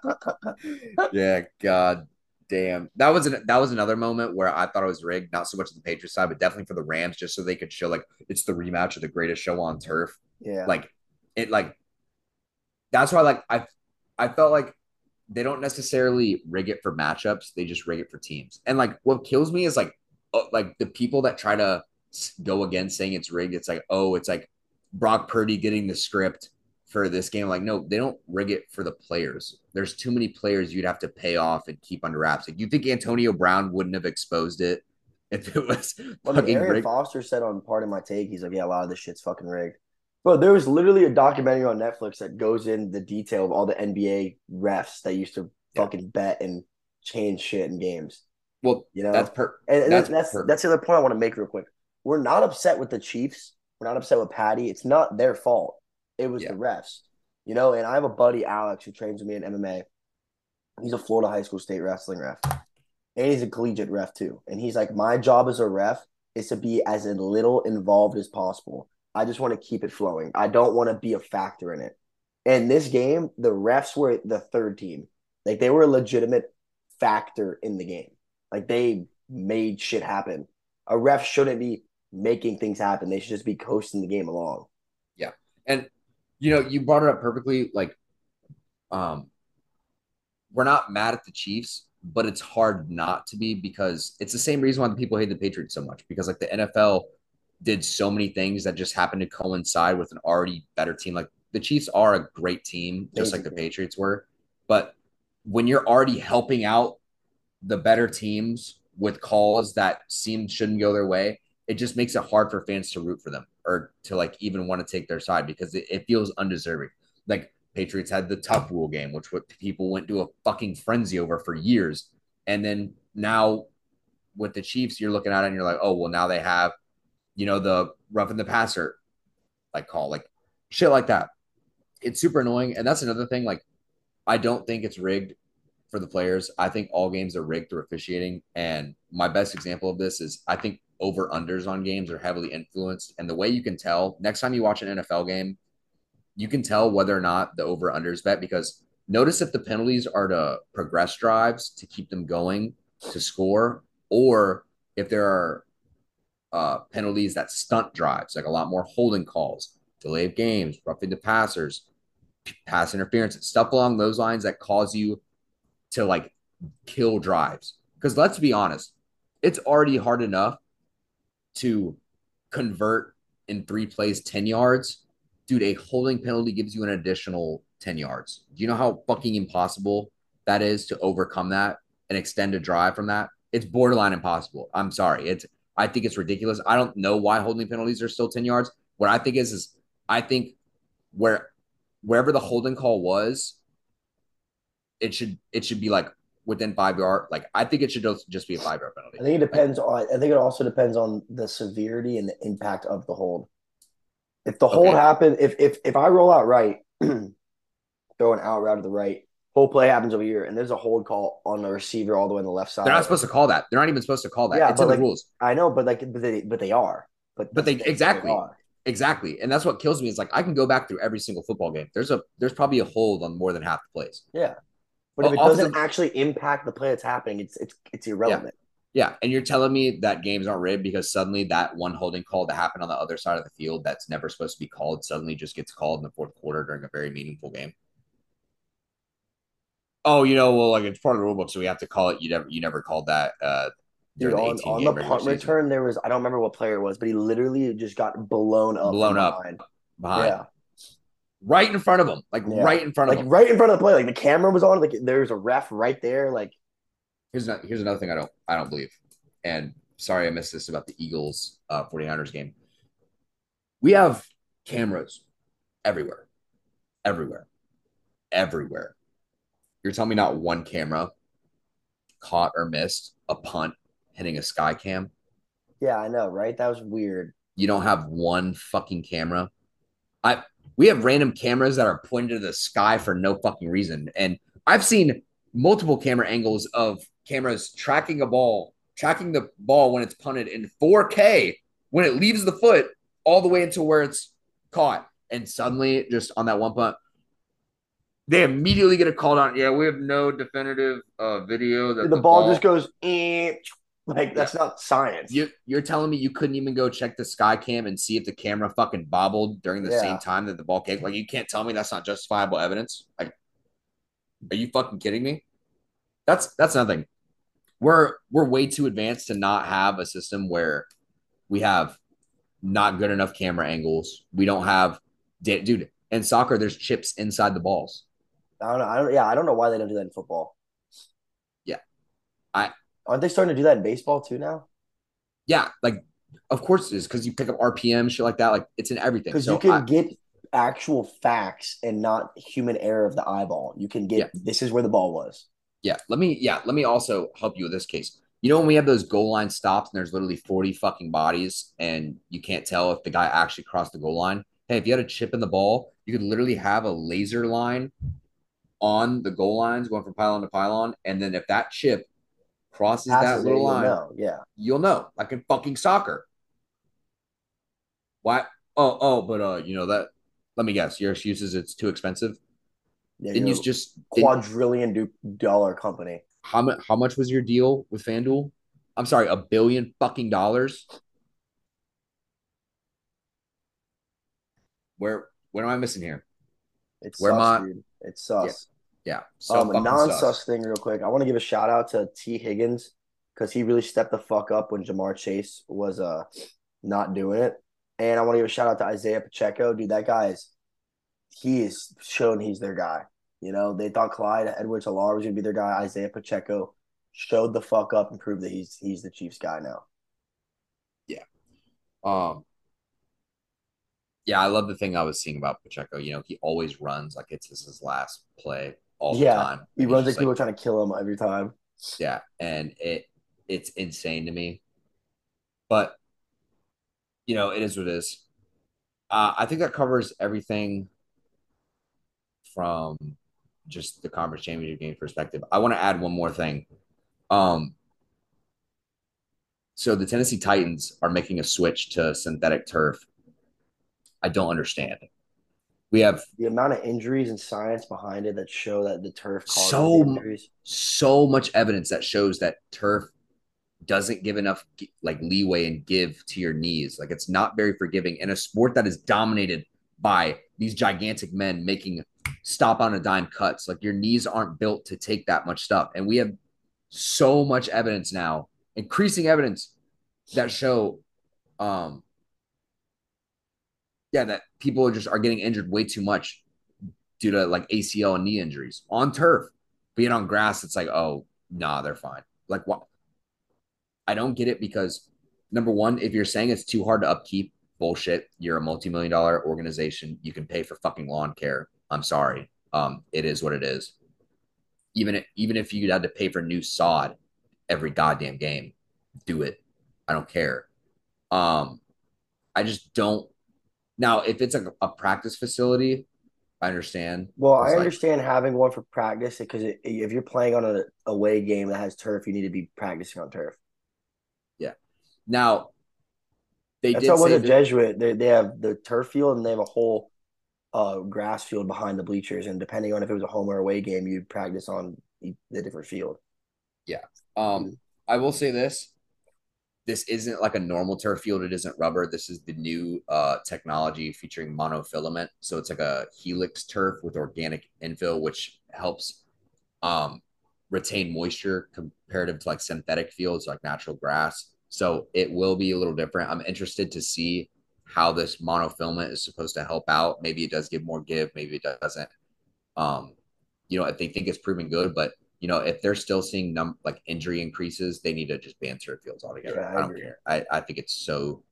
yeah, God damn. That was an, that was another moment where I thought it was rigged, not so much on the Patriots side, but definitely for the Rams, just so they could show like it's the rematch of the greatest show on turf. Yeah, like it, like that's why like I I felt like they don't necessarily rig it for matchups; they just rig it for teams. And like what kills me is like uh, like the people that try to go against saying it's rigged. It's like oh, it's like Brock Purdy getting the script for this game. Like, no, they don't rig it for the players. There's too many players you'd have to pay off and keep under wraps. Like, you think Antonio Brown wouldn't have exposed it (laughs) if it was well, fucking Arian rigged? Foster said on part of my take, he's like, yeah, a lot of this shit's fucking rigged. Bro, there was literally a documentary on Netflix that goes in the detail of all the NBA refs that used to yeah. fucking bet and change shit in games. Well, you know, that's per- and, and that's that's, per- that's the other point I want to make real quick. We're not upset with the Chiefs. We're not upset with Patty. It's not their fault. It was yeah. the refs. You know, and I have a buddy, Alex, who trains with me in MMA. He's a Florida high school state wrestling ref. And he's a collegiate ref too. And he's like, my job as a ref is to be as little involved as possible. I just want to keep it flowing. I don't want to be a factor in it. And this game, the refs were the third team. Like they were a legitimate factor in the game. Like they made shit happen. A ref shouldn't be making things happen. They should just be coasting the game along. Yeah. And you know, you brought it up perfectly. Like, um, we're not mad at the Chiefs, but it's hard not to be because it's the same reason why the people hate the Patriots so much because like the NFL did so many things that just happened to coincide with an already better team. Like the Chiefs are a great team, just like the Patriots were. But when you're already helping out the better teams with calls that seem shouldn't go their way, it just makes it hard for fans to root for them or to like even want to take their side because it, it feels undeserving. Like Patriots had the tuck rule game, which what people went to a fucking frenzy over for years. And then now with the Chiefs, you're looking at it and you're like, oh, well, now they have, you know, the roughing the passer like call, like shit like that. It's super annoying. And that's another thing. Like, I don't think it's rigged for the players. I think all games are rigged through officiating. And my best example of this is I think over unders on games are heavily influenced. And the way you can tell next time you watch an NFL game, you can tell whether or not the over unders bet because notice if the penalties are to progress drives to keep them going to score, or if there are uh, penalties that stunt drives, like a lot more holding calls, delay of games, roughing the passers, pass interference, stuff along those lines that cause you to like kill drives. Because let's be honest, it's already hard enough to convert in three plays 10 yards, dude, a holding penalty gives you an additional 10 yards. Do you know how fucking impossible that is to overcome that and extend a drive from that? It's borderline impossible. I'm sorry. It's I think it's ridiculous. I don't know why holding penalties are still 10 yards. What I think is is I think where wherever the holding call was, it should it should be like within five yard. Like I think it should just be a five yard penalty. I think it depends like, on. I think it also depends on the severity and the impact of the hold. If the hold okay. happen, if if if I roll out right, (clears throat) throw an out route to the right, whole play happens over here, and there's a hold call on the receiver all the way on the left side. They're not supposed to call that. They're not even supposed to call that. Yeah, it's in like, the rules. I know, but like, but they but they are. But but they exactly. They Exactly. And that's what kills me is like I can go back through every single football game. There's a there's probably a hold on more than half the plays. Yeah. But if it doesn't actually impact the play that's happening, it's it's it's irrelevant. Yeah. yeah. And you're telling me that games aren't rigged because suddenly that one holding call that happened on the other side of the field that's never supposed to be called suddenly just gets called in the fourth quarter during a very meaningful game. Oh, you know, well, like it's part of the rule book, so we have to call it. You never, you never called that. Uh, Dude, on, the, on the punt return, there was I don't remember what player it was, but he literally just got blown up, blown up behind. behind. Yeah, right in front of him, like yeah. right in front of like him. right in front of the play. Like the camera was on. Like there's a ref right there. Like here's not, here's another thing I don't I don't believe. And sorry I missed this about the Eagles uh 49ers game. We have cameras everywhere, everywhere, everywhere. You're telling me not one camera caught or missed a punt hitting a sky cam? Yeah, I know, right? That was weird. You don't have one fucking camera. I we have random cameras that are pointed to the sky for no fucking reason. And I've seen multiple camera angles of cameras tracking a ball, tracking the ball when it's punted in 4K when it leaves the foot all the way into where it's caught. And suddenly, just on that one punt, they immediately get a call on. Yeah, we have no definitive uh, video that the, ball, just goes eh, like that's not science. You, you're telling me you couldn't even go check the sky cam and see if the camera fucking bobbled during the Yeah. same time that the ball kicked? Like you can't tell me that's not justifiable evidence. Like, are you fucking kidding me? That's that's nothing. We're we're way too advanced to not have a system where we have not good enough camera angles. We don't have, dude. In soccer, there's chips inside the balls. I don't know. I don't. Yeah, I don't know why they don't do that in football. Yeah. I- aren't they starting to do that in baseball too now? Yeah, like of course it is because you pick up RPM shit like that. Like it's in everything. Because So you can I- get actual facts and not human error of the eyeball. You can get Yeah. this is where the ball was. Yeah, let me yeah, let me also help you with this case. You know when we have those goal line stops and there's literally 40 fucking bodies and you can't tell if the guy actually crossed the goal line? Hey, if you had a chip in the ball, you could literally have a laser line on the goal lines going from pylon to pylon and then if that chip crosses that Passes little line, know. Yeah. you'll know, like in fucking soccer. Why? Oh, oh, but uh, you know that let me guess, your excuse is it's too expensive. yeah Didn't you're just didn't- quadrillion do- dollar company. how much how much was your deal with FanDuel? I'm sorry, a billion fucking dollars. Where what am I missing here? It's Where sus, my- dude. It's sus. Yeah. So um, a non-sus sus. thing, real quick. I want to give a shout out to Tee Higgins because he really stepped the fuck up when Ja'Marr Chase was uh not doing it. And I want to give a shout out to Isaiah Pacheco, dude. That guy is he is shown he's their guy. You know, they thought Clyde Edwards-Helaire was gonna be their guy. Isaiah Pacheco showed the fuck up and proved that he's he's the Chiefs guy now. Yeah. Um yeah, I love the thing I was seeing about Pacheco. You know, he always runs like it's his last play all the Yeah, time. He runs like people trying to kill him every time. Yeah, and it it's insane to me. But you know, it is what it is. Uh, I think that covers everything from just the conference championship game perspective. I want to add one more thing. Um, so the Tennessee Titans are making a switch to synthetic turf. I don't understand. We have The amount of injuries and science behind it that show that the turf So injuries. so much evidence that shows that turf doesn't give enough like leeway and give to your knees. Like it's not very forgiving in a sport that is dominated by these gigantic men making stop on a dime cuts. Like your knees aren't built to take that much stuff. And we have so much evidence now, increasing evidence that show um yeah, that people are just are getting injured way too much due to like ACL and knee injuries on turf. Being on grass, it's like, oh, nah, they're fine. Like, what? I don't get it because number one, if you're saying it's too hard to upkeep, bullshit. You're a multi-million dollar organization. You can pay for fucking lawn care. I'm sorry. Um, it is what it is. Even if, even if you had to pay for new sod every goddamn game, do it. I don't care. Um, I just don't. Now, if it's a, a practice facility, I understand. Well, I like- understand having one for practice because it, if you're playing on a away game that has turf, you need to be practicing on turf. Yeah. Now, they That's did how it was say that- Jesuit. They they have the turf field and they have a whole uh grass field behind the bleachers, and depending on if it was a home or away game, you'd practice on the the different field. Yeah. Um, I will say this: this isn't like a normal turf field. It isn't rubber. This is the new uh, technology featuring monofilament. So it's like a helix turf with organic infill, which helps um, retain moisture comparative to like synthetic fields, like natural grass. So it will be a little different. I'm interested to see how this monofilament is supposed to help out. Maybe it does give more give. Maybe it doesn't. Um, you know, if they think it's proven good, but you know, if they're still seeing num like injury increases, they need to just ban turf fields altogether. Yeah, I I, don't care. I, I think it's so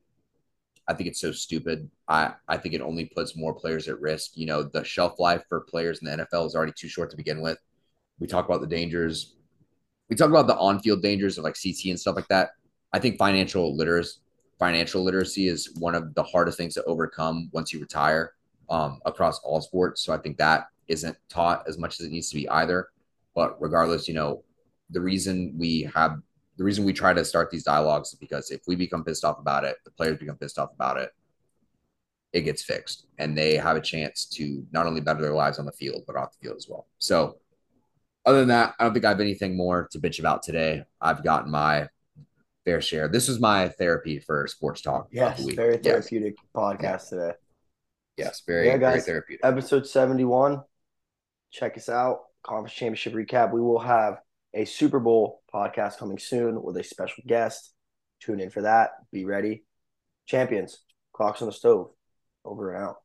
I think it's so stupid. I, I think it only puts more players at risk. You know, the shelf life for players in the NFL is already too short to begin with. We talk about the dangers. We talk about the on-field dangers of like CT and stuff like that. I think financial literacy financial literacy is one of the hardest things to overcome once you retire um, across all sports. So I think that isn't taught as much as it needs to be either. But regardless, you know, the reason we have the reason we try to start these dialogues is because if we become pissed off about it, the players become pissed off about it, it gets fixed and they have a chance to not only better their lives on the field, but off the field as well. So other than that, I don't think I have anything more to bitch about today. I've gotten my fair share. This was my therapy for sports talk. Yes, very therapeutic yes. podcast today. Yes, very, yeah, guys, very therapeutic. Episode 71. Check us out. Conference Championship recap. We will have a Super Bowl podcast coming soon with a special guest. Tune in for that. Be ready. Champions, clocks on the stove. Over and out.